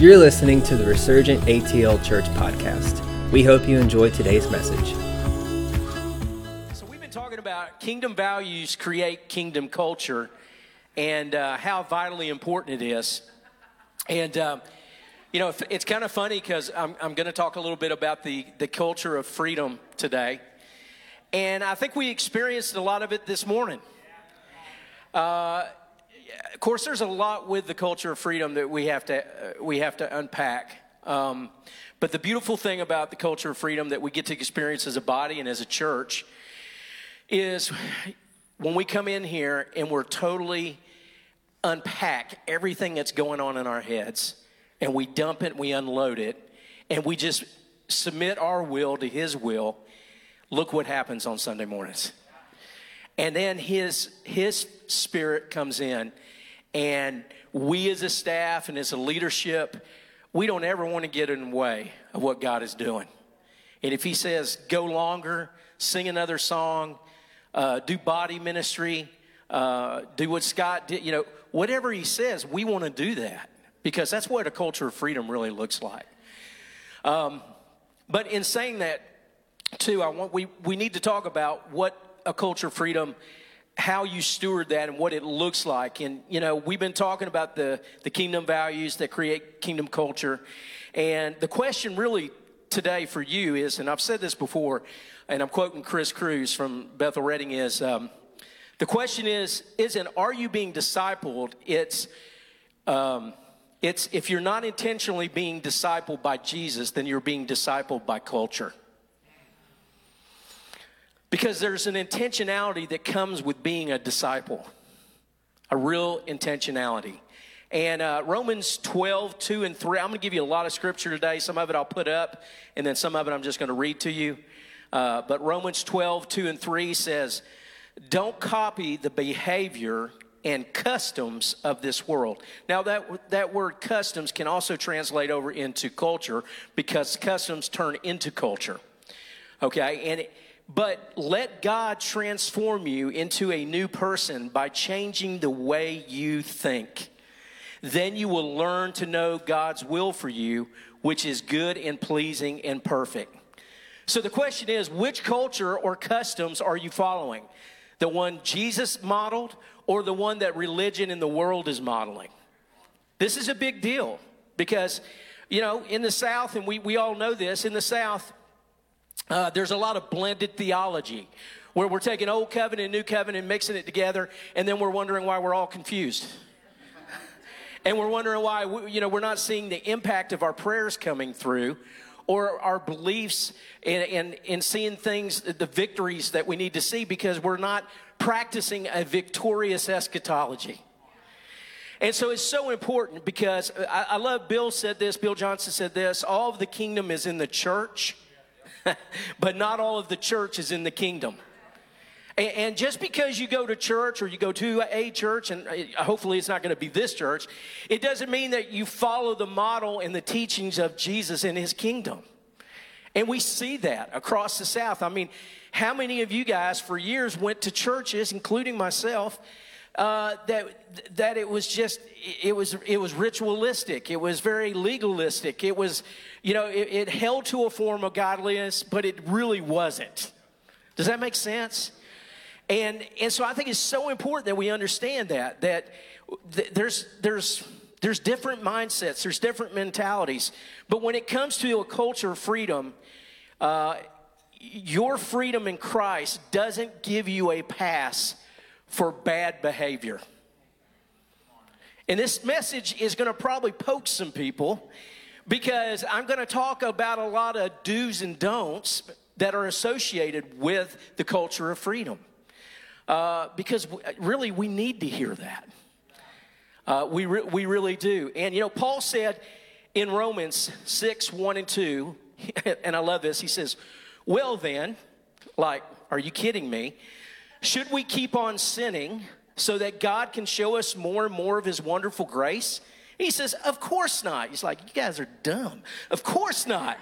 You're listening to the Resurgent ATL Church podcast. We hope you enjoy today's message. So, we've been talking about kingdom values create kingdom culture and uh, how vitally important it is. And, um, you know, it's kind of funny because I'm, I'm going to talk a little bit about the, the culture of freedom today. And I think we experienced a lot of it this morning. Uh, of course, there's a lot with the culture of freedom that we have to, uh, we have to unpack. Um, but the beautiful thing about the culture of freedom that we get to experience as a body and as a church is when we come in here and we're totally unpack everything that's going on in our heads and we dump it, we unload it, and we just submit our will to His will look what happens on Sunday mornings. And then his his spirit comes in and we as a staff and as a leadership, we don't ever want to get in the way of what God is doing. And if he says go longer, sing another song, uh, do body ministry, uh, do what Scott did, you know, whatever he says, we want to do that because that's what a culture of freedom really looks like. Um, but in saying that, too, I want we we need to talk about what a culture of freedom, how you steward that, and what it looks like. And you know, we've been talking about the the kingdom values that create kingdom culture, and the question really today for you is, and I've said this before, and I'm quoting Chris Cruz from Bethel Redding is. Um, the question is, isn't are you being discipled? It's um, it's if you're not intentionally being discipled by Jesus, then you're being discipled by culture. Because there's an intentionality that comes with being a disciple, a real intentionality. And uh, Romans 12, 2 and 3, I'm going to give you a lot of scripture today. Some of it I'll put up, and then some of it I'm just going to read to you. Uh, but Romans 12, 2 and 3 says, Don't copy the behavior and customs of this world. Now, that, that word customs can also translate over into culture because customs turn into culture. Okay? And it, but let God transform you into a new person by changing the way you think. Then you will learn to know God's will for you, which is good and pleasing and perfect. So the question is which culture or customs are you following? The one Jesus modeled or the one that religion in the world is modeling? This is a big deal because, you know, in the South, and we, we all know this, in the South, uh, there's a lot of blended theology where we're taking old covenant and new covenant and mixing it together and then we're wondering why we're all confused. And we're wondering why we, you know we're not seeing the impact of our prayers coming through or our beliefs and, and, and seeing things the victories that we need to see because we're not practicing a victorious eschatology. And so it's so important because I, I love bill said this bill johnson said this all of the kingdom is in the church but not all of the church is in the kingdom. And just because you go to church or you go to a church, and uh, hopefully it's not going to be this church, it doesn't mean that you follow the model and the teachings of Jesus in his kingdom. And we see that across the South. I mean, how many of you guys for years went to churches, including myself, uh, that that it was just it was it was ritualistic. It was very legalistic. It was, you know, it, it held to a form of godliness, but it really wasn't. Does that make sense? And and so I think it's so important that we understand that that th- there's there's there's different mindsets, there's different mentalities, but when it comes to a culture of freedom. Uh, your freedom in Christ doesn't give you a pass for bad behavior. And this message is going to probably poke some people because I'm going to talk about a lot of do's and don'ts that are associated with the culture of freedom. Uh, because really, we need to hear that. Uh, we, re- we really do. And you know, Paul said in Romans 6 1 and 2, and I love this, he says, Well, then, like, are you kidding me? Should we keep on sinning so that God can show us more and more of His wonderful grace? He says, Of course not. He's like, You guys are dumb. Of course not.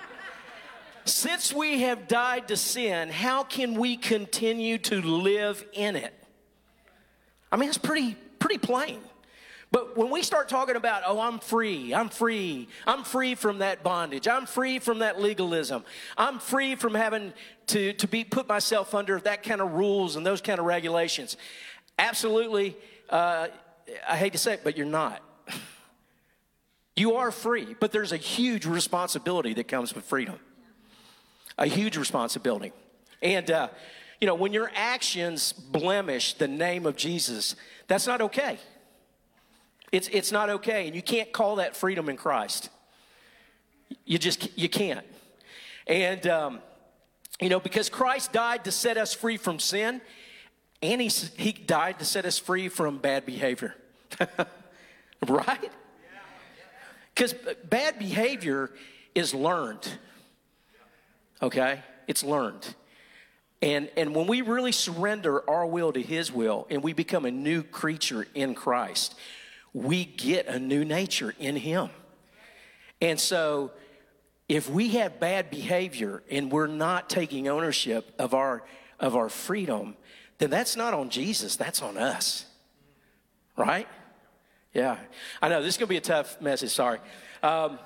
Since we have died to sin, how can we continue to live in it? I mean, it's pretty, pretty plain. But when we start talking about, oh, I'm free, I'm free, I'm free from that bondage, I'm free from that legalism, I'm free from having to, to be put myself under that kind of rules and those kind of regulations. Absolutely, uh, I hate to say it, but you're not. You are free, but there's a huge responsibility that comes with freedom. A huge responsibility. And, uh, you know, when your actions blemish the name of Jesus, that's not okay. It's, it's not okay, and you can't call that freedom in Christ. You just you can't. And um, you know, because Christ died to set us free from sin, and he, he died to set us free from bad behavior. right? Because bad behavior is learned. Okay? It's learned. And, and when we really surrender our will to His will and we become a new creature in Christ, we get a new nature in Him. And so, if we have bad behavior and we're not taking ownership of our, of our freedom, then that's not on Jesus, that's on us. Right? Yeah. I know this is going to be a tough message, sorry. Um,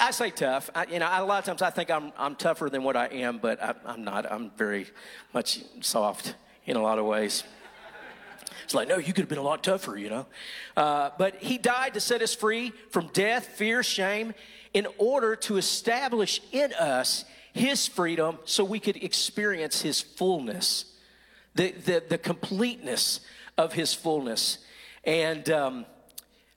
I say tough. I, you know, a lot of times I think I'm, I'm tougher than what I am, but I, I'm not. I'm very much soft in a lot of ways. It's like, no, you could have been a lot tougher, you know. Uh, but he died to set us free from death, fear, shame, in order to establish in us his freedom so we could experience his fullness, the, the, the completeness of his fullness. And um,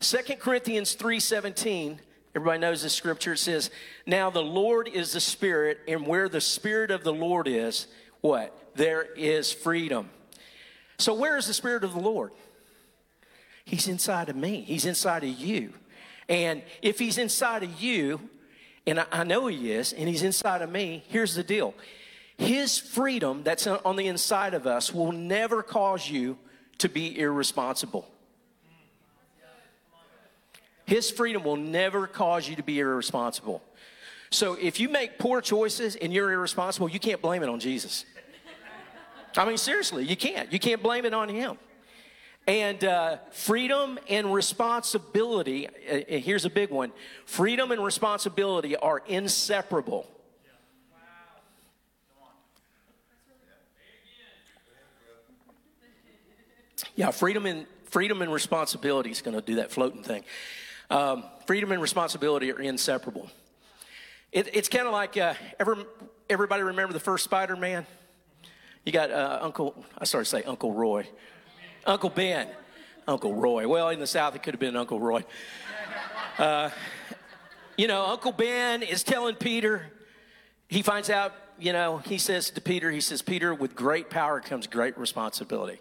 2 Corinthians 3.17, everybody knows this scripture, it says, Now the Lord is the Spirit, and where the Spirit of the Lord is, what? There is freedom. So, where is the Spirit of the Lord? He's inside of me, He's inside of you. And if He's inside of you, and I, know He is, and He's inside of me, here's the deal His freedom that's on the inside of us will never cause you to be irresponsible. His freedom will never cause you to be irresponsible. So if you make poor choices and you're irresponsible, you can't blame it on Jesus. I mean, seriously, you can't. You can't blame it on him. And uh, freedom and responsibility, uh, uh, here's a big one freedom and responsibility are inseparable. Yeah, freedom and freedom and responsibility is going to do that floating thing. Um, freedom and responsibility are inseparable. It, it's kind of like uh, ever, everybody remember the first Spider Man? You got uh, Uncle, I started to say Uncle Roy. Uncle Ben. Uncle Roy. Well, in the South, it could have been Uncle Roy. Uh, you know, Uncle Ben is telling Peter, he finds out, you know, he says to Peter, he says, Peter, with great power comes great responsibility.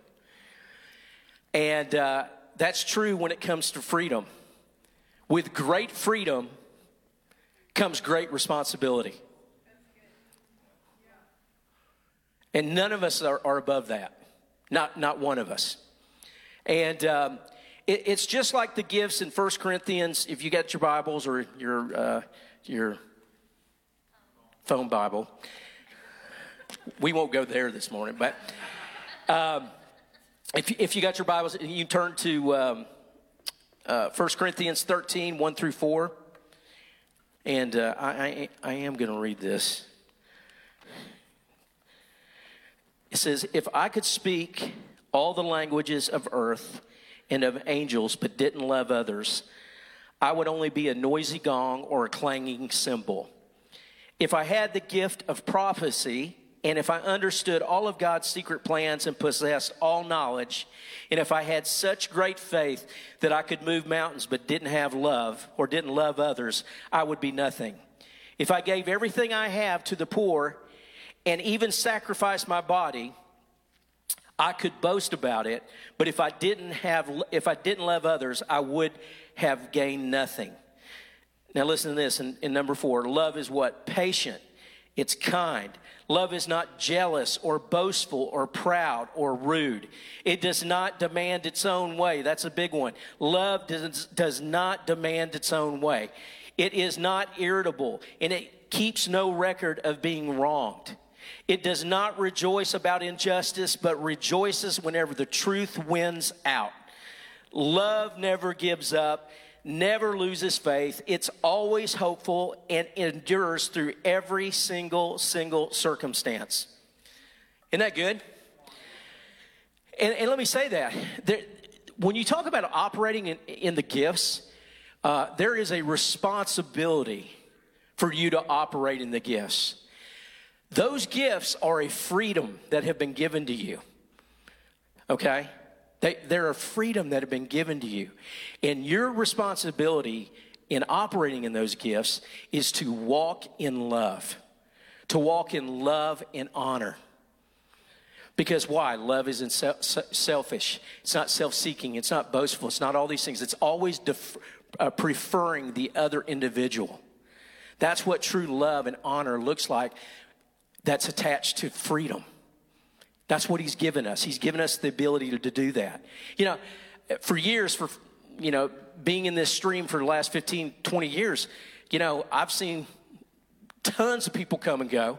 And uh, that's true when it comes to freedom. With great freedom comes great responsibility. And none of us are, are above that. Not, not one of us. And um, it, it's just like the gifts in 1 Corinthians, if you got your Bibles or your, uh, your phone Bible. We won't go there this morning, but um, if, if you got your Bibles, you turn to um, uh, 1 Corinthians 13, 1 through 4. And uh, I, I, I am going to read this. It says, If I could speak all the languages of earth and of angels, but didn't love others, I would only be a noisy gong or a clanging cymbal. If I had the gift of prophecy, and if I understood all of God's secret plans and possessed all knowledge, and if I had such great faith that I could move mountains but didn't have love or didn't love others, I would be nothing. If I gave everything I have to the poor and even sacrifice my body, I could boast about it, but if I didn't have if I didn't love others, I would have gained nothing. Now listen to this in, in number 4. Love is what? Patient. It's kind. Love is not jealous or boastful or proud or rude. It does not demand its own way. That's a big one. Love does, does not demand its own way. It is not irritable and it keeps no record of being wronged. It does not rejoice about injustice, but rejoices whenever the truth wins out. Love never gives up, never loses faith. It's always hopeful and endures through every single, single circumstance. Isn't that good? And, and let me say that. There, when you talk about operating in, in the gifts, uh, there is a responsibility for you to operate in the gifts. Those gifts are a freedom that have been given to you. Okay? They, they're a freedom that have been given to you. And your responsibility in operating in those gifts is to walk in love, to walk in love and honor. Because why? Love isn't selfish. It's not self seeking. It's not boastful. It's not all these things. It's always def- uh, preferring the other individual. That's what true love and honor looks like that's attached to freedom. That's what he's given us. He's given us the ability to, to do that. You know, for years, for, you know, being in this stream for the last 15, 20 years, you know, I've seen tons of people come and go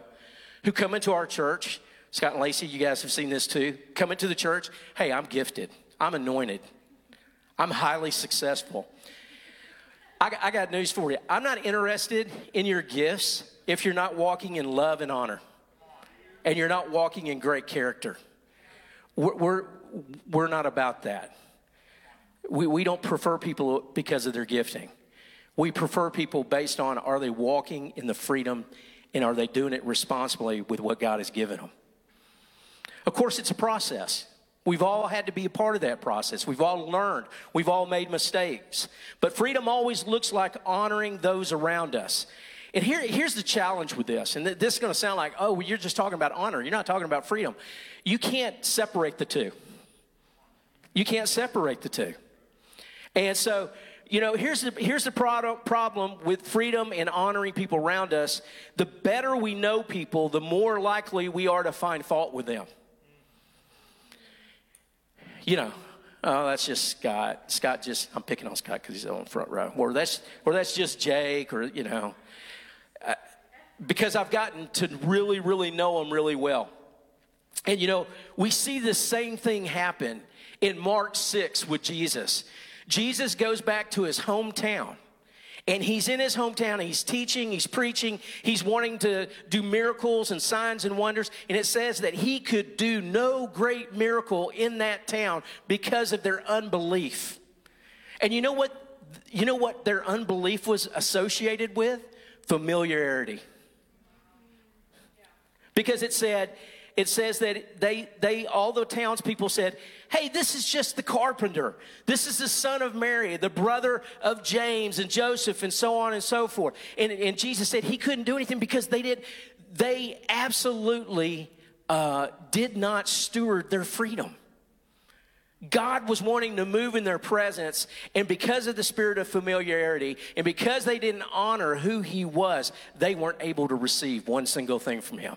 who come into our church. Scott and Lacey, you guys have seen this too. Come into the church. Hey, I'm gifted. I'm anointed. I'm highly successful. I, I got news for you. I'm not interested in your gifts if you're not walking in love and honor and you're not walking in great character. We're, we're, we're not about that. We, we don't prefer people because of their gifting. We prefer people based on are they walking in the freedom and are they doing it responsibly with what God has given them. Of course, it's a process. We've all had to be a part of that process. We've all learned. We've all made mistakes. But freedom always looks like honoring those around us. And here, here's the challenge with this. And this is going to sound like, oh, well, you're just talking about honor. You're not talking about freedom. You can't separate the two. You can't separate the two. And so, you know, here's the, here's the product, problem with freedom and honoring people around us. The better we know people, the more likely we are to find fault with them. You know, oh, that's just Scott. Scott just, I'm picking on Scott because he's on the front row. Or that's, or that's just Jake, or, you know because I've gotten to really, really know him really well. And you know, we see the same thing happen in Mark 6 with Jesus. Jesus goes back to his hometown. And he's in his hometown, he's teaching, he's preaching, he's wanting to do miracles and signs and wonders. And it says that he could do no great miracle in that town because of their unbelief. And you know what? You know what their unbelief was associated with? Familiarity because it said it says that they they all the townspeople said hey this is just the carpenter. This is the son of mary the brother of james and joseph and so on and so forth. And, and jesus said he couldn't do anything because they did they absolutely uh, did not steward their freedom. God was wanting to move in their presence, and because of the spirit of familiarity, and because they didn't honor who He was, they weren't able to receive one single thing from Him.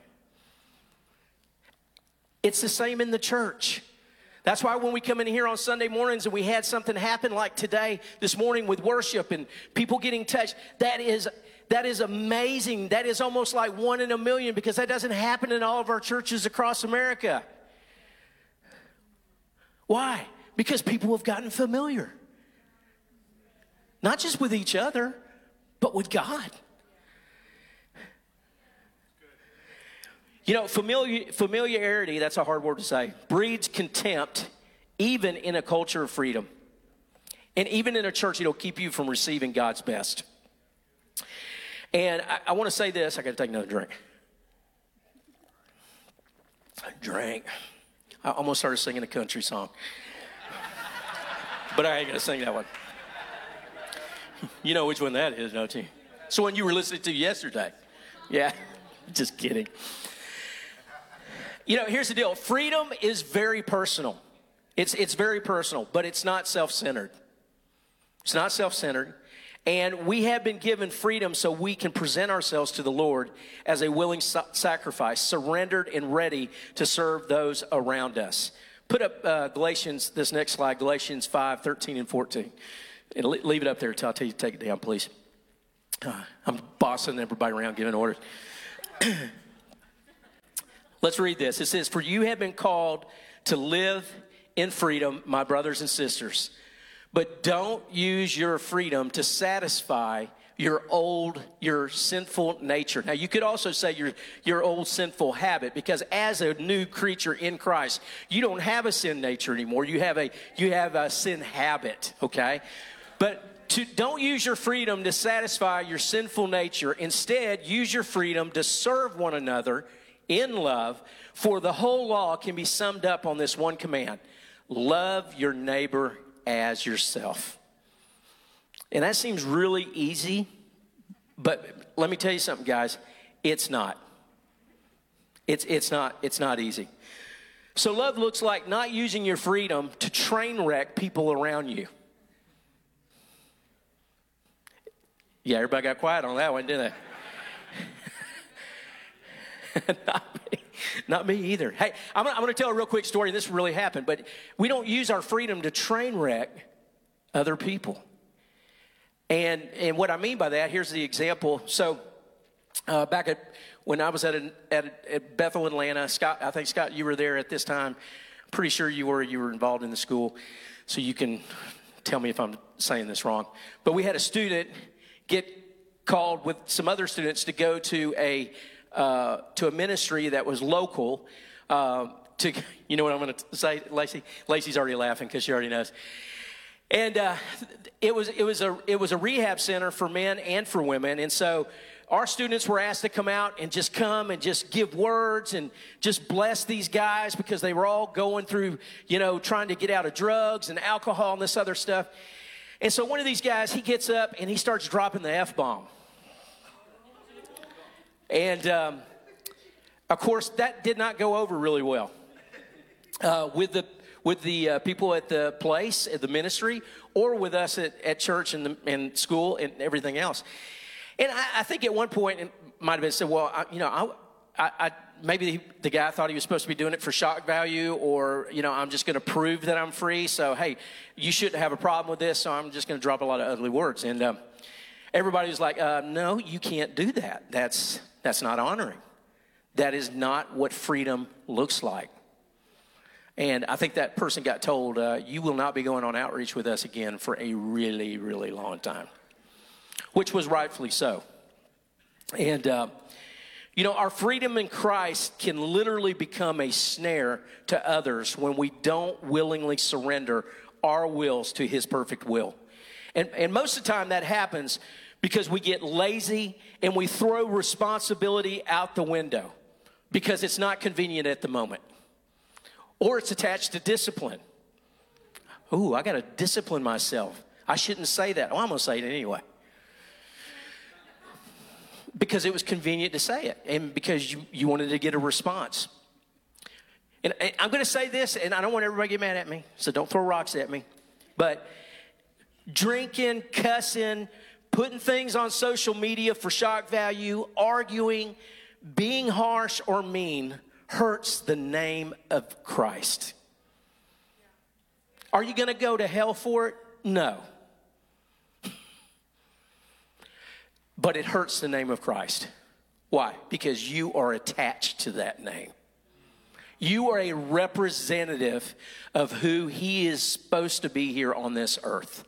It's the same in the church. That's why when we come in here on Sunday mornings and we had something happen like today, this morning with worship and people getting touched, that is that is amazing. That is almost like one in a million because that doesn't happen in all of our churches across America. Why? Because people have gotten familiar. Not just with each other, but with God. You know, familiar, familiarity, that's a hard word to say, breeds contempt even in a culture of freedom. And even in a church, it'll keep you from receiving God's best. And I, I want to say this I got to take another drink. A drink. I almost started singing a country song. but I ain't going to sing that one. You know which one that is, don't you? The one you were listening to yesterday. Yeah, just kidding. You know, here's the deal freedom is very personal. It's, it's very personal, but it's not self centered. It's not self centered. And we have been given freedom so we can present ourselves to the Lord as a willing sacrifice, surrendered and ready to serve those around us. Put up uh, Galatians, this next slide, Galatians 5 13 and 14. And leave it up there until I tell you to take it down, please. Uh, I'm bossing everybody around, giving orders. Let's read this. It says, For you have been called to live in freedom, my brothers and sisters. But don't use your freedom to satisfy your old, your sinful nature. Now, you could also say your, your old sinful habit, because as a new creature in Christ, you don't have a sin nature anymore. You have a, you have a sin habit, okay? But to, don't use your freedom to satisfy your sinful nature. Instead, use your freedom to serve one another in love, for the whole law can be summed up on this one command love your neighbor as yourself. And that seems really easy, but let me tell you something, guys. It's not. It's, it's, not, it's not easy. So, love looks like not using your freedom to train wreck people around you. Yeah, everybody got quiet on that one, didn't they? not me. Not me either. Hey, I'm, to tell a real quick story. This really happened, but we don't use our freedom to train wreck other people. And, and what I mean by that, here's the example. So, uh, back at when I was at, an, at, at Bethel, Atlanta, Scott, I think Scott, you were there at this time. Pretty sure you were. You were involved in the school, so you can tell me if I'm saying this wrong. But we had a student get called with some other students to go to a uh, to a ministry that was local. Uh, to you know what I'm going to say, Lacey? Lacey's already laughing because she already knows. And uh, it was it was a it was a rehab center for men and for women, and so our students were asked to come out and just come and just give words and just bless these guys because they were all going through, you know, trying to get out of drugs and alcohol and this other stuff. And so one of these guys, he gets up and he starts dropping the F bomb. And um, of course, that did not go over really well uh, with the with the uh, people at the place, at the ministry, or with us at, at church and, the, and school and everything else. And I, I, think at one point it might have been said, well, I, you know, I, I, maybe the guy thought he was supposed to be doing it for shock value, or you know, I'm just going to prove that I'm free. So hey, you shouldn't have a problem with this. So I'm just going to drop a lot of ugly words. And um, everybody was like, uh, no, you can't do that. That's that's not honoring. That is not what freedom looks like. And I think that person got told, uh, You will not be going on outreach with us again for a really, really long time, which was rightfully so. And, uh, you know, our freedom in Christ can literally become a snare to others when we don't willingly surrender our wills to His perfect will. And, and most of the time that happens because we get lazy and we throw responsibility out the window because it's not convenient at the moment or it's attached to discipline. Ooh, I got to discipline myself. I shouldn't say that. Oh, I'm going to say it anyway. Because it was convenient to say it and because you, you wanted to get a response. And, and I'm going to say this, and I don't want everybody to get mad at me, so don't throw rocks at me. But drinking, cussing, putting things on social media for shock value, arguing, being harsh or mean hurts the name of Christ. Are you going to go to hell for it? No. But it hurts the name of Christ. Why? Because you are attached to that name. You are a representative of who He is supposed to be here on this earth.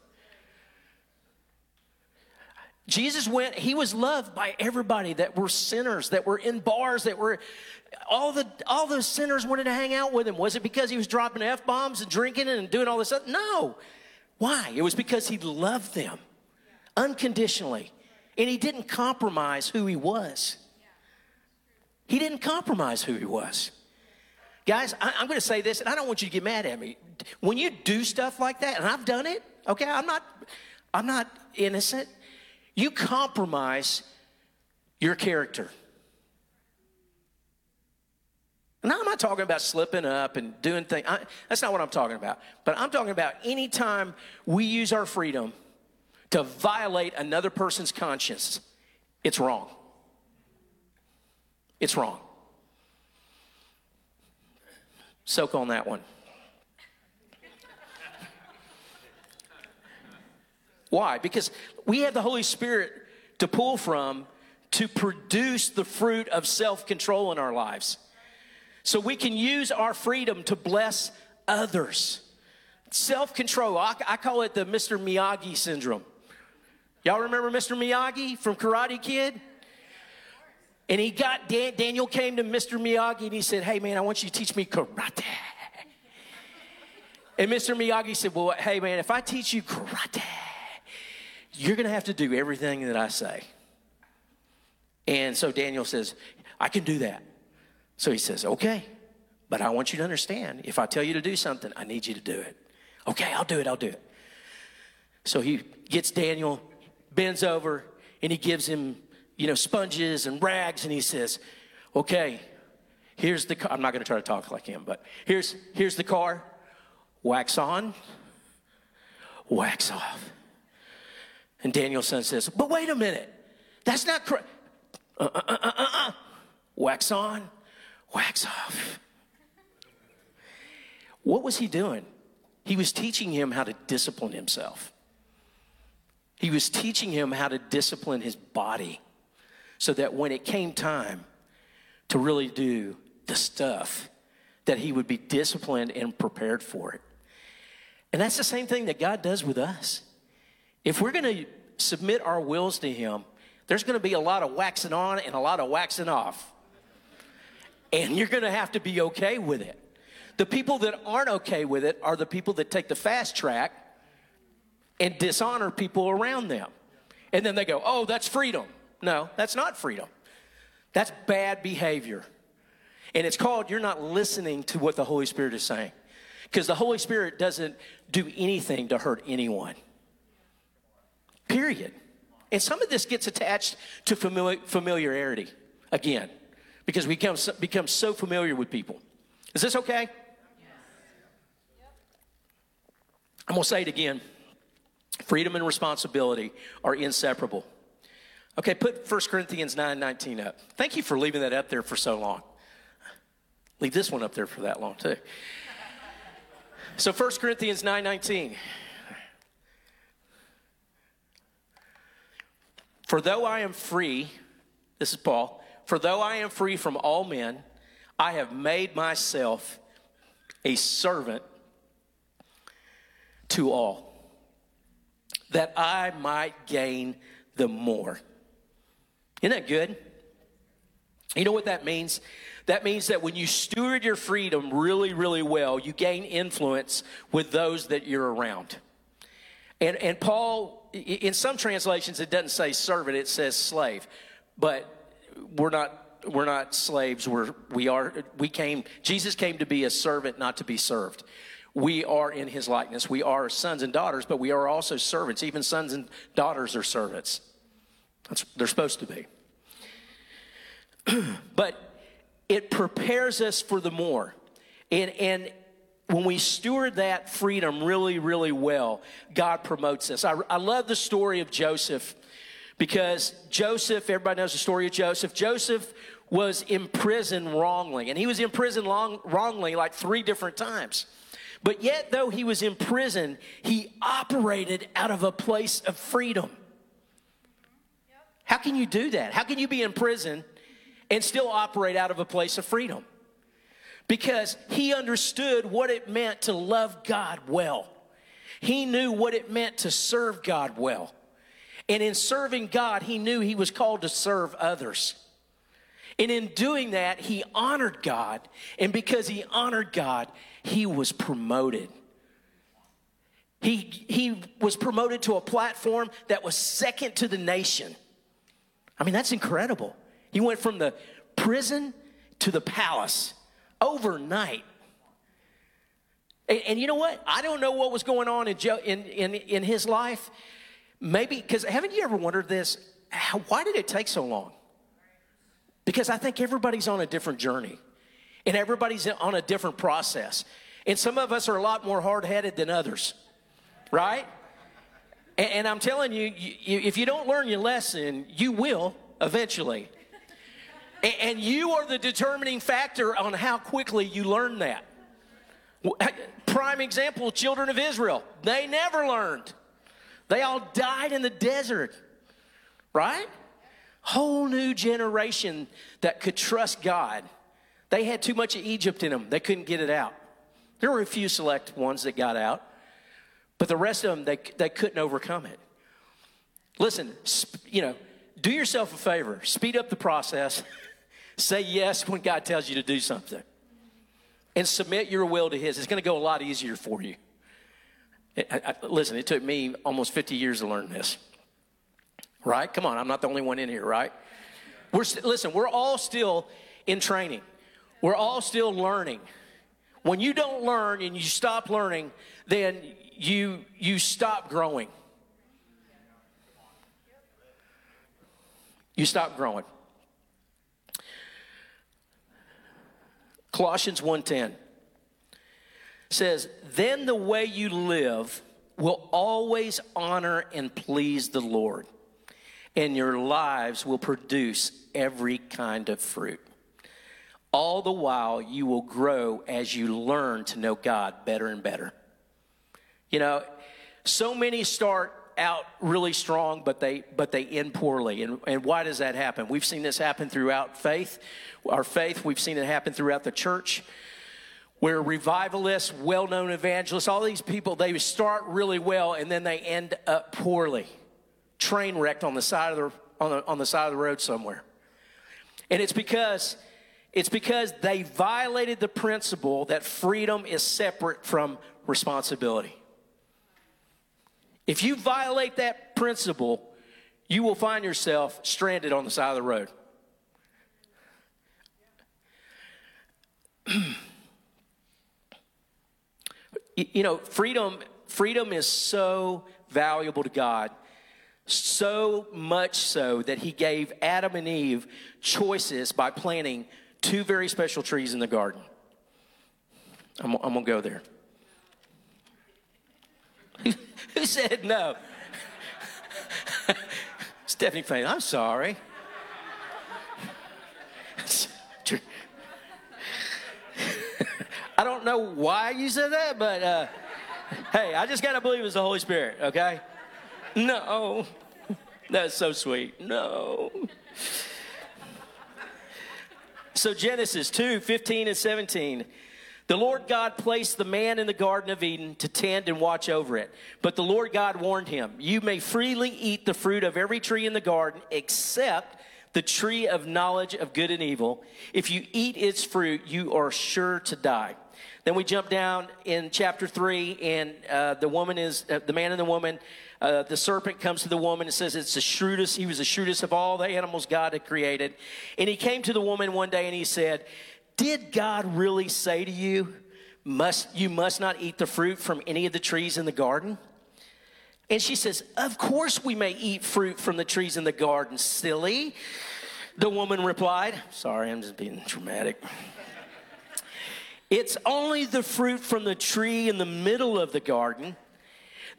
Jesus went, he was loved by everybody that were sinners, that were in bars, that were all the all those sinners wanted to hang out with him. Was it because he was dropping F bombs and drinking and doing all this stuff? No. Why? It was because he loved them unconditionally. And he didn't compromise who he was. He didn't compromise who he was. Guys, I, am going to say this, and I don't want you to get mad at me. When you do stuff like that, and I've done it, okay, I'm not, I'm not innocent you compromise your character. Now, I'm not talking about slipping up and doing things. I, that's not what I'm talking about. But I'm talking about anytime we use our freedom to violate another person's conscience, it's wrong. It's wrong. Soak on that one. Why? Because we have the Holy Spirit to pull from to produce the fruit of self control in our lives. So we can use our freedom to bless others. Self control. I, I call it the Mr. Miyagi syndrome. Y'all remember Mr. Miyagi from Karate Kid? And he got, Dan, Daniel came to Mr. Miyagi and he said, Hey man, I want you to teach me karate. And Mr. Miyagi said, Well, hey man, if I teach you karate, you're going to have to do everything that I say. And so Daniel says, I can do that. So he says, Okay, but I want you to understand if I tell you to do something, I need you to do it. Okay, I'll do it, I'll do it. So he gets Daniel, bends over, and he gives him, you know, sponges and rags, and he says, Okay, here's the car. I'm not going to try to talk like him, but here's, here's the car. Wax on, wax off. And Daniel-san says, But wait a minute, that's not correct. Uh, uh, uh, uh, uh. Wax on, wax off. What was he doing? He was teaching him how to discipline himself. He was teaching him how to discipline his body so that when it came time to really do the stuff, that he would be disciplined and prepared for it. And that's the same thing that God does with us. If we're going to submit our wills to him, there's going to be a lot of waxing on and a lot of waxing off. And you're going to have to be okay with it. The people that aren't okay with it are the people that take the fast track and dishonor people around them. And then they go, oh, that's freedom. No, that's not freedom. That's bad behavior. And it's called you're not listening to what the Holy Spirit is saying. Because the Holy Spirit doesn't do anything to hurt anyone. Period. And some of this gets attached to familiarity again, because we become, become so familiar with people. Is this okay? I'm going to say it again. Freedom and responsibility are inseparable. Okay, put 1 Corinthians 9 19 up. Thank you for leaving that up there for so long. Leave this one up there for that long, too. So 1 Corinthians 9 19. For though I am free, this is Paul, for though I am free from all men, I have made myself a servant to all, that I might gain the more. Isn't that good? You know what that means? That means that when you steward your freedom really, really well, you gain influence with those that you're around. And, and Paul, in some translations, it doesn't say servant, it says slave. But we're not we're not slaves. We're we are we came jesus came to be a servant not to be served. We are in his likeness. We are sons and daughters but we are also servants. Even sons and daughters are servants. That's, they're supposed to be. But it prepares us for the more. And and when we steward that freedom really, really well, God promotes us. I, I love the story of Joseph because Joseph, everybody knows the story of Joseph. Joseph was imprisoned wrongly, and he was imprisoned long, wrongly like three different times. But yet, though he was in prison, he operated out of a place of freedom. How can you do that? How can you be in prison and still operate out of a place of freedom? Because he understood what it meant to love God well. He knew what it meant to serve God well. And in serving God, he knew he was called to serve others. And in doing that, he honored God. And because he honored God, he was promoted. He, he was promoted to a platform that was second to the nation. I mean, that's incredible. He went from the prison to the palace overnight. And, and, you know what? I don't know what was going on in, Joe, in, in, in his life. Maybe, because haven't you ever wondered this? How, why did it take so long? Because I think everybody's on a different journey and everybody's on a different process. And some of us are a lot more hard headed than others, right? And, and I'm telling you, you, if you don't learn your lesson, you will eventually. And you are the determining factor on how quickly you learn that. Prime example children of Israel, they never learned. They all died in the desert, right? Whole new generation that could trust God. They had too much of Egypt in them, they couldn't get it out. There were a few select ones that got out, But the rest of them, they, they couldn't overcome it. Listen, you know, do yourself a favor, speed up the process, say yes when God tells you to do something, and submit your will to His. It's going to go a lot easier for you. I, I, listen, it took me almost 50 years to learn this. Right? Come on, I'm not the only one in here, right? We're st- listen, we're all still in training. We're all still learning. When you don't learn and you stop learning, then you you stop growing. You stop growing. Colossians 1:10 says, "Then the way you live will always honor and please the Lord, and your lives will produce every kind of fruit. All the while, you will grow as you learn to know God better and better." You know, so many start out really strong, but they but they end poorly. And, and why does that happen? We've seen this happen throughout faith, our faith. We've seen it happen throughout the church, where revivalists, well-known evangelists, all these people, they start really well and then they end up poorly, train wrecked on the side of the on the, on the side of the road somewhere. And it's because it's because they violated the principle that freedom is separate from responsibility. If you violate that principle, you will find yourself stranded on the side of the road. you know, freedom freedom is so valuable to God. So much so that he gave Adam and Eve choices by planting two very special trees in the garden. I'm, I'm going to go there. Who said no? Stephanie Fain, I'm sorry. I don't know why you said that, but uh, hey, I just got to believe it's the Holy Spirit, okay? No. That's so sweet. No. So, Genesis 2 15 and 17. The Lord God placed the man in the Garden of Eden to tend and watch over it. But the Lord God warned him, You may freely eat the fruit of every tree in the garden except the tree of knowledge of good and evil. If you eat its fruit, you are sure to die. Then we jump down in chapter 3, and uh, the woman is, uh, the man and the woman, uh, the serpent comes to the woman and says, It's the shrewdest, he was the shrewdest of all the animals God had created. And he came to the woman one day and he said, did God really say to you, must, you must not eat the fruit from any of the trees in the garden? And she says, Of course we may eat fruit from the trees in the garden, silly. The woman replied, Sorry, I'm just being dramatic. It's only the fruit from the tree in the middle of the garden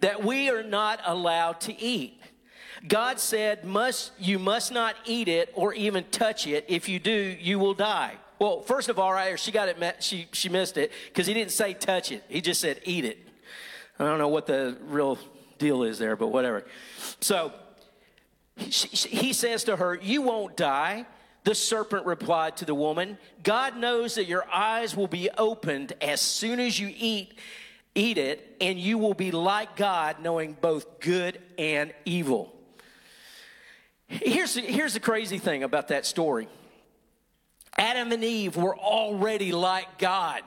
that we are not allowed to eat. God said, must, You must not eat it or even touch it. If you do, you will die. Well, first of all, right she got it. She she missed it because he didn't say touch it. He just said eat it. I don't know what the real deal is there, but whatever. So he, he says to her, "You won't die." The serpent replied to the woman, "God knows that your eyes will be opened as soon as you eat." Eat it, and you will be like God, knowing both good and evil. Here's, here's the crazy thing about that story Adam and Eve were already like God.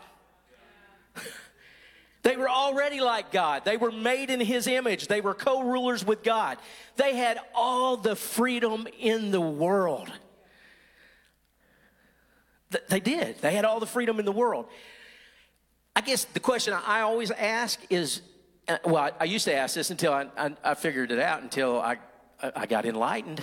They were already like God. They were made in His image. They were co rulers with God. They had all the freedom in the world. They did. They had all the freedom in the world. I guess the question I always ask is uh, well, I used to ask this until I, I, I figured it out, until I, I got enlightened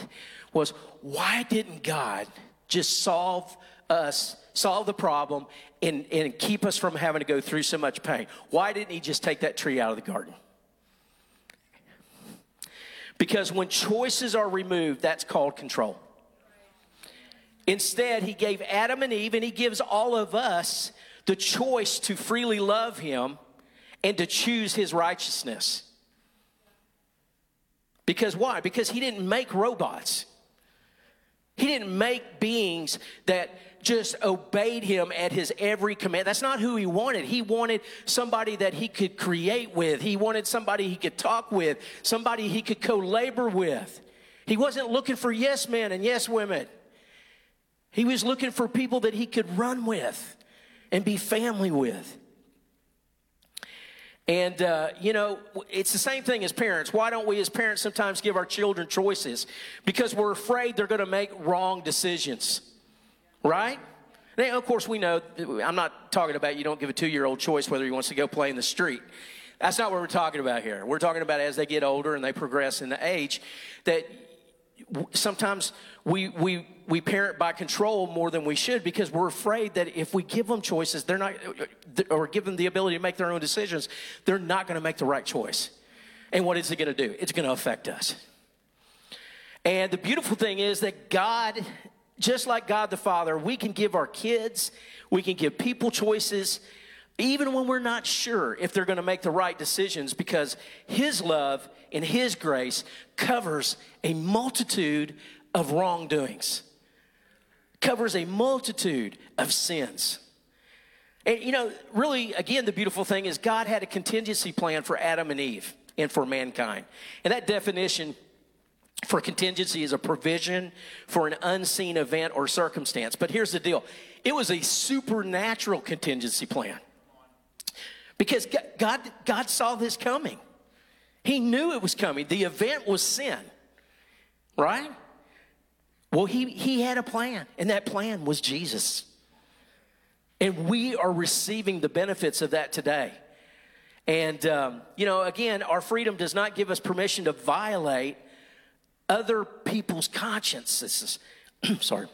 was why didn't God just solve us, solve the problem, and, and keep us from having to go through so much pain. Why didn't he just take that tree out of the garden? Because when choices are removed, that's called control. Instead, he gave Adam and Eve, and he gives all of us the choice to freely love him and to choose his righteousness. Because why? Because he didn't make robots. He didn't make beings that just obeyed him at his every command. That's not who he wanted. He wanted somebody that he could create with, he wanted somebody he could talk with, somebody he could co labor with. He wasn't looking for yes men and yes women. He was looking for people that he could run with and be family with. And, uh, you know, it's the same thing as parents. Why don't we as parents sometimes give our children choices? Because we're afraid they're going to make wrong decisions, right? Now, of course, we know, I'm not talking about you don't give a two year old choice whether he wants to go play in the street. That's not what we're talking about here. We're talking about as they get older and they progress in the age, that sometimes we, we, we parent by control more than we should because we're afraid that if we give them choices, they're not, or give them the ability to make their own decisions, they're not going to make the right choice. And what is it going to do? It's going to affect us. And the beautiful thing is that God, just like God the Father, we can give our kids, we can give people choices, even when we're not sure if they're going to make the right decisions, because His love and His grace covers a multitude of wrongdoings, covers a multitude of sins. And you know, really, again, the beautiful thing is God had a contingency plan for Adam and Eve and for mankind. And that definition for contingency is a provision for an unseen event or circumstance. But here's the deal it was a supernatural contingency plan. Because God, God saw this coming. He knew it was coming. The event was sin, right? Well, he, he had a plan, and that plan was Jesus. And we are receiving the benefits of that today. And, um, you know, again, our freedom does not give us permission to violate other people's consciences. Sorry.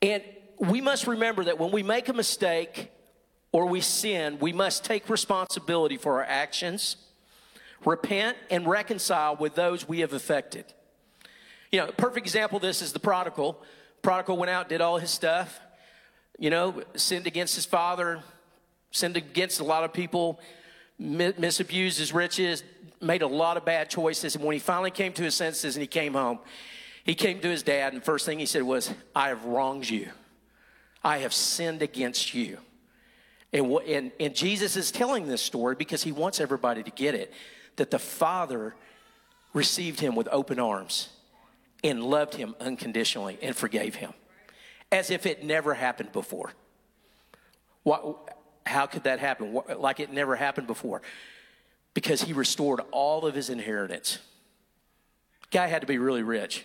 And we must remember that when we make a mistake, or we sin, we must take responsibility for our actions, repent, and reconcile with those we have affected. You know, perfect example of this is the prodigal. Prodigal went out, did all his stuff, you know, sinned against his father, sinned against a lot of people, misused his riches, made a lot of bad choices. And when he finally came to his senses and he came home, he came to his dad, and first thing he said was, I have wronged you. I have sinned against you. And, and, and Jesus is telling this story because he wants everybody to get it that the Father received him with open arms and loved him unconditionally and forgave him as if it never happened before. What, how could that happen? Like it never happened before. Because he restored all of his inheritance. Guy had to be really rich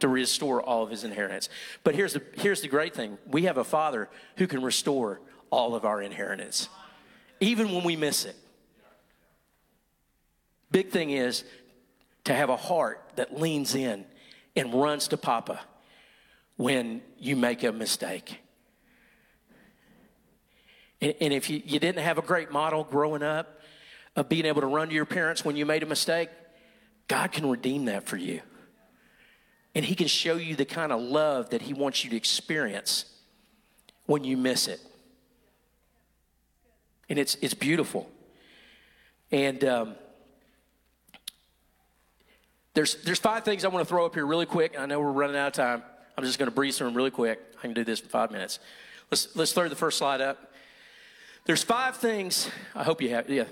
to restore all of his inheritance. But here's the, here's the great thing we have a father who can restore all of our inheritance, even when we miss it. Big thing is to have a heart that leans in and runs to Papa when you make a mistake. And, and if you, you didn't have a great model growing up of being able to run to your parents when you made a mistake, God can redeem that for you. And He can show you the kind of love that He wants you to experience when you miss it. And it's, it's beautiful. And um, there's, there's five things I want to throw up here really quick. I know we're running out of time. I'm just going to breeze through them really quick. I can do this in five minutes. Let's, let's throw the first slide up. There's five things, I hope you have, yeah,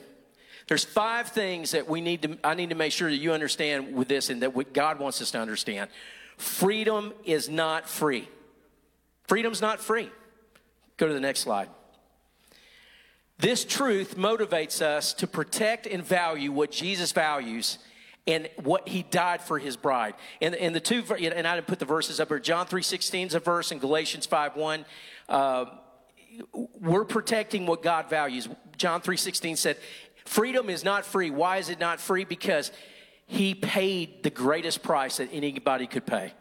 there's five things that we need to, I need to make sure that you understand with this and that what God wants us to understand. Freedom is not free. Freedom's not free. Go to the next slide. This truth motivates us to protect and value what Jesus values and what he died for his bride. And, and the two, and I didn't put the verses up here. John 3.16 is a verse and Galatians 5.1. Uh, we're protecting what God values. John 3.16 said, Freedom is not free. Why is it not free? Because he paid the greatest price that anybody could pay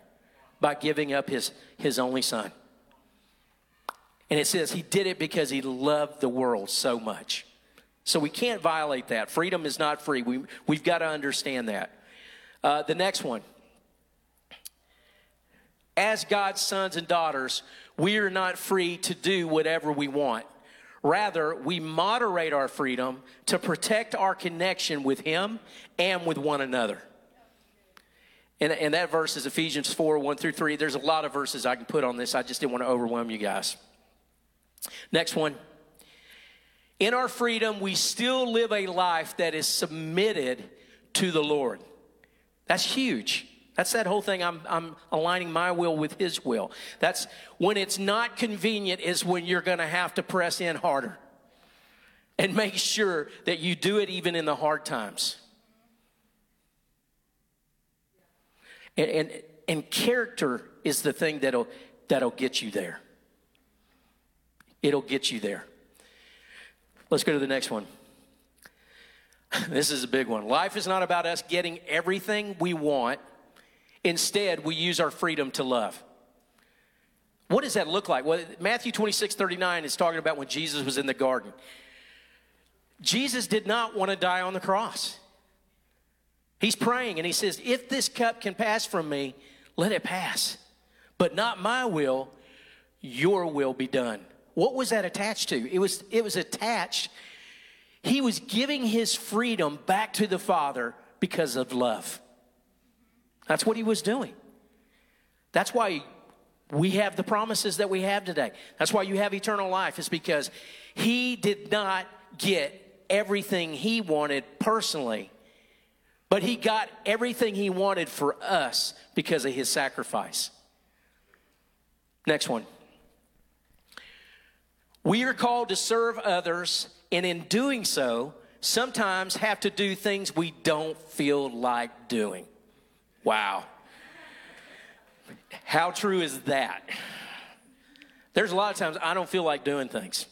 by giving up his, his only son. And it says he did it because he loved the world so much. So we can't violate that. Freedom is not free. We, we've got to understand that. Uh, the next one. As God's sons and daughters, we are not free to do whatever we want. Rather, we moderate our freedom to protect our connection with Him and with one another. And, and that verse is Ephesians 4 1 through 3. There's a lot of verses I can put on this. I just didn't want to overwhelm you guys. Next one. In our freedom, we still live a life that is submitted to the Lord. That's huge. That's that whole thing. I'm, I'm aligning my will with His will. That's when it's not convenient, is when you're going to have to press in harder and make sure that you do it even in the hard times. And, and, and character is the thing that'll, that'll get you there. It'll get you there. Let's go to the next one. This is a big one. Life is not about us getting everything we want. Instead, we use our freedom to love. What does that look like? Well, Matthew 26, 39 is talking about when Jesus was in the garden. Jesus did not want to die on the cross. He's praying and he says, If this cup can pass from me, let it pass. But not my will, your will be done. What was that attached to? It was, it was attached, he was giving his freedom back to the Father because of love. That's what he was doing. That's why we have the promises that we have today. That's why you have eternal life, is because he did not get everything he wanted personally but he got everything he wanted for us because of his sacrifice. Next one. We are called to serve others, and in doing so, sometimes have to do things we don't feel like doing. Wow. How true is that? There's a lot of times I don't feel like doing things.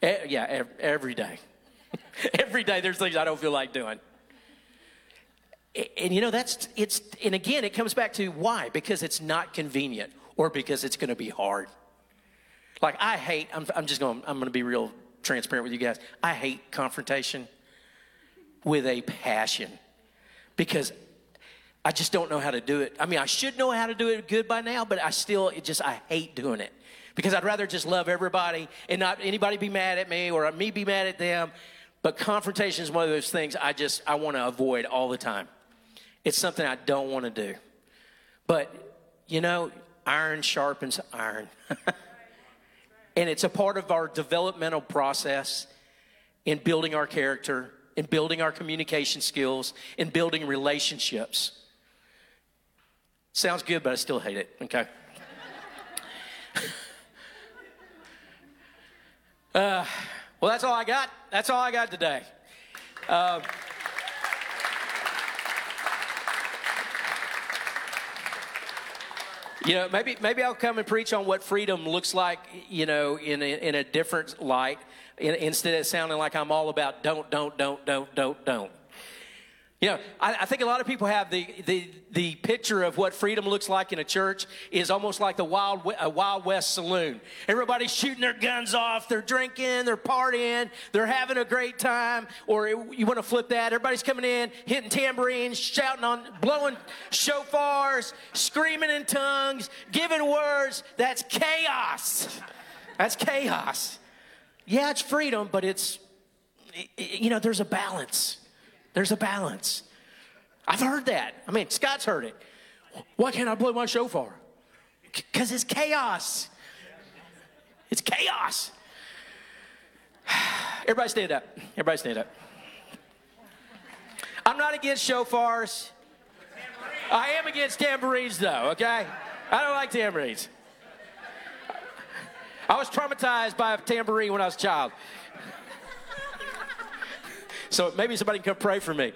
yeah, every day. every day there's things I don't feel like doing and you know that's it's and again it comes back to why because it's not convenient or because it's going to be hard like i hate i'm, I'm just going i'm going to be real transparent with you guys i hate confrontation with a passion because i just don't know how to do it i mean i should know how to do it good by now but i still it just i hate doing it because i'd rather just love everybody and not anybody be mad at me or me be mad at them but confrontation is one of those things i just i want to avoid all the time it's something I don't want to do. But, you know, iron sharpens iron. and it's a part of our developmental process in building our character, in building our communication skills, in building relationships. Sounds good, but I still hate it, okay? uh, well, that's all I got. That's all I got today. Uh, You know, maybe maybe I'll come and preach on what freedom looks like, you know, in a, in a different light, in, instead of sounding like I'm all about don't, don't, don't, don't, don't, don't. You know, I, I, think a lot of people have the, the, the picture of what freedom looks like in a church is almost like the Wild, a Wild West saloon. Everybody's shooting their guns off, they're drinking, they're partying, they're having a great time. Or you want to flip that, everybody's coming in, hitting tambourines, shouting on, blowing shofars, screaming in tongues, giving words. That's chaos. That's chaos. Yeah, it's freedom, but it's, you know, there's a balance. There's a balance. I've heard that. I mean, Scott's heard it. Why can't I blow my show shofar? Because it's chaos. It's chaos. Everybody stand up. Everybody stand up. I'm not against shofars. I am against tambourines, though, okay? I don't like tambourines. I was traumatized by a tambourine when I was a child. So maybe somebody can come pray for me.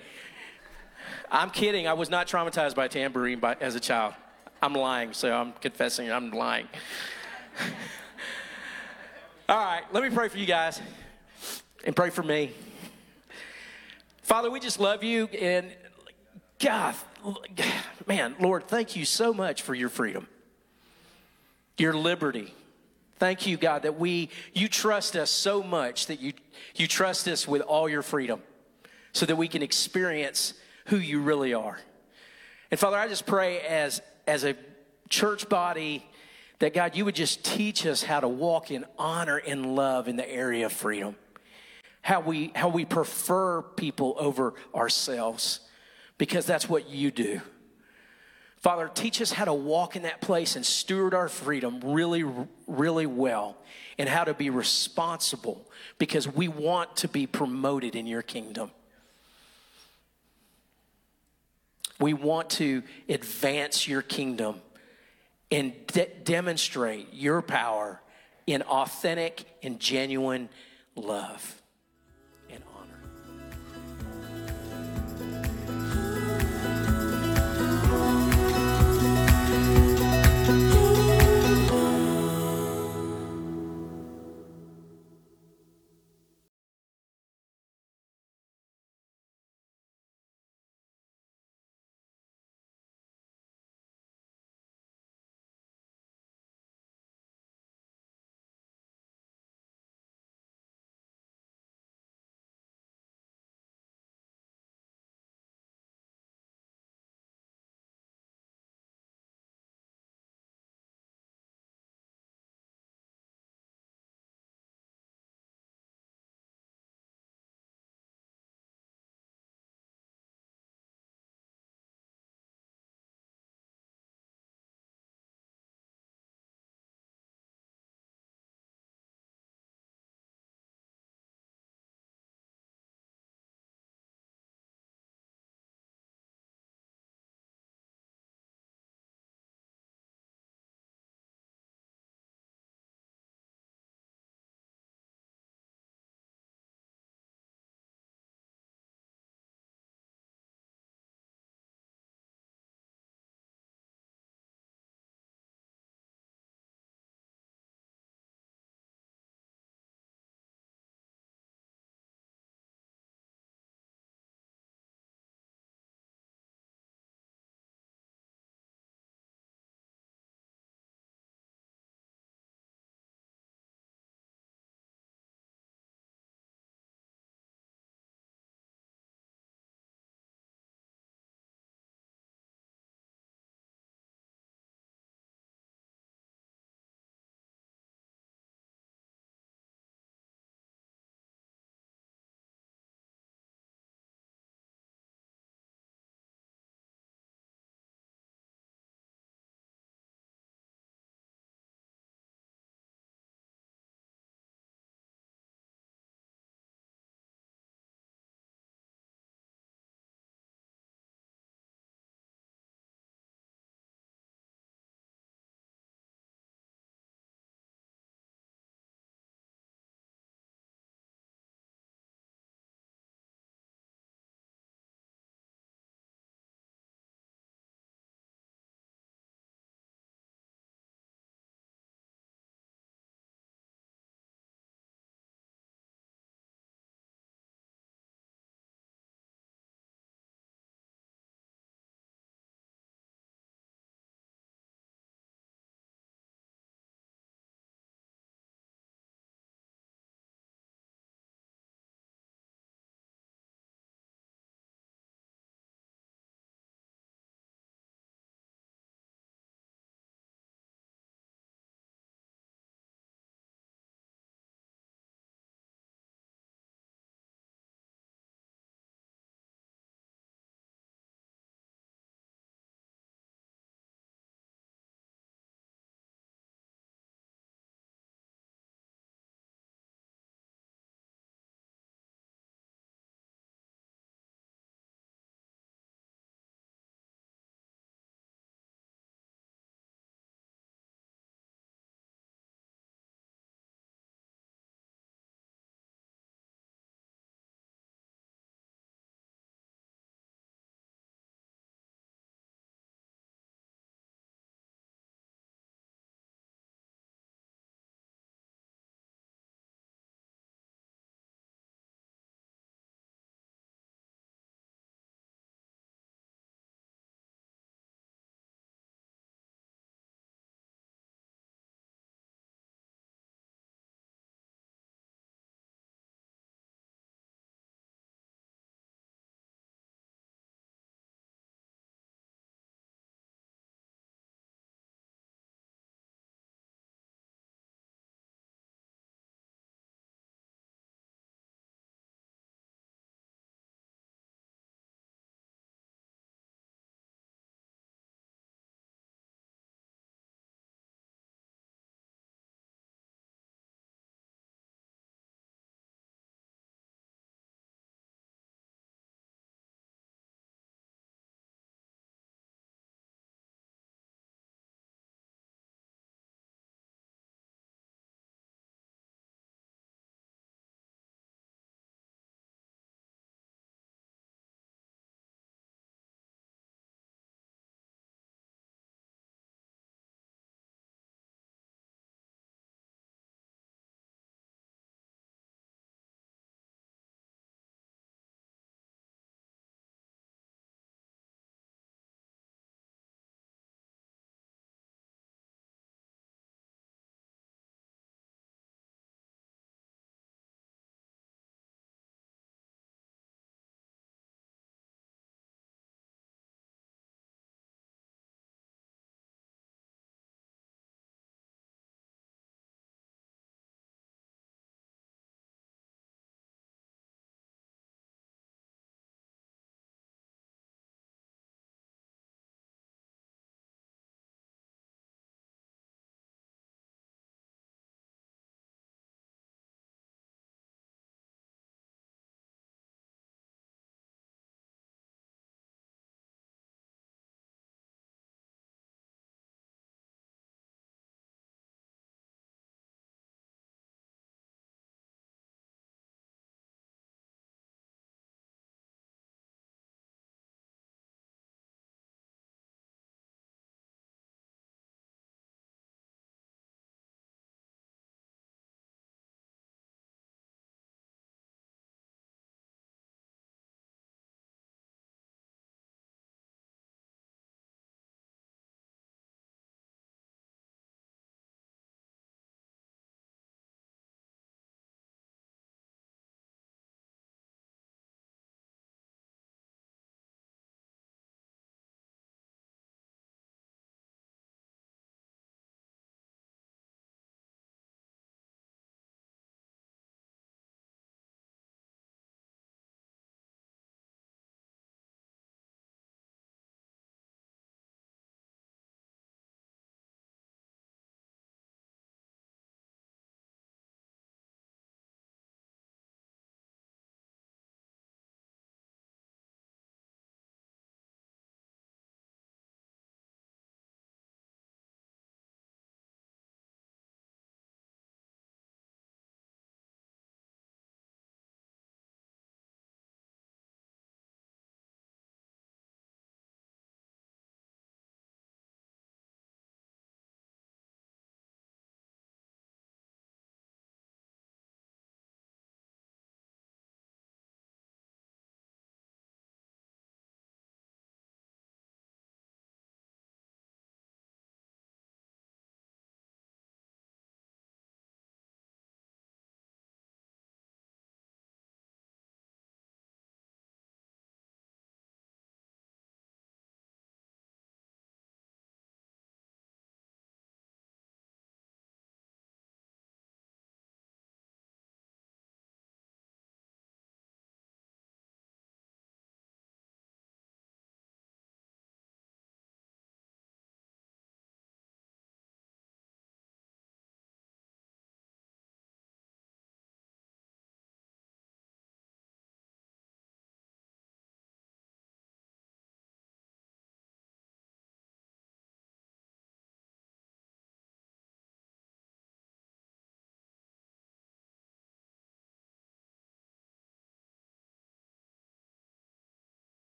I'm kidding. I was not traumatized by tambourine by, as a child. I'm lying, so I'm confessing I'm lying. All right, let me pray for you guys and pray for me. Father, we just love you and God, man, Lord, thank you so much for your freedom, your liberty. Thank you, God, that we you trust us so much that you you trust us with all your freedom so that we can experience who you really are. And Father, I just pray as as a church body that God, you would just teach us how to walk in honor and love in the area of freedom. How we how we prefer people over ourselves because that's what you do. Father, teach us how to walk in that place and steward our freedom really, really well and how to be responsible because we want to be promoted in your kingdom. We want to advance your kingdom and de- demonstrate your power in authentic and genuine love.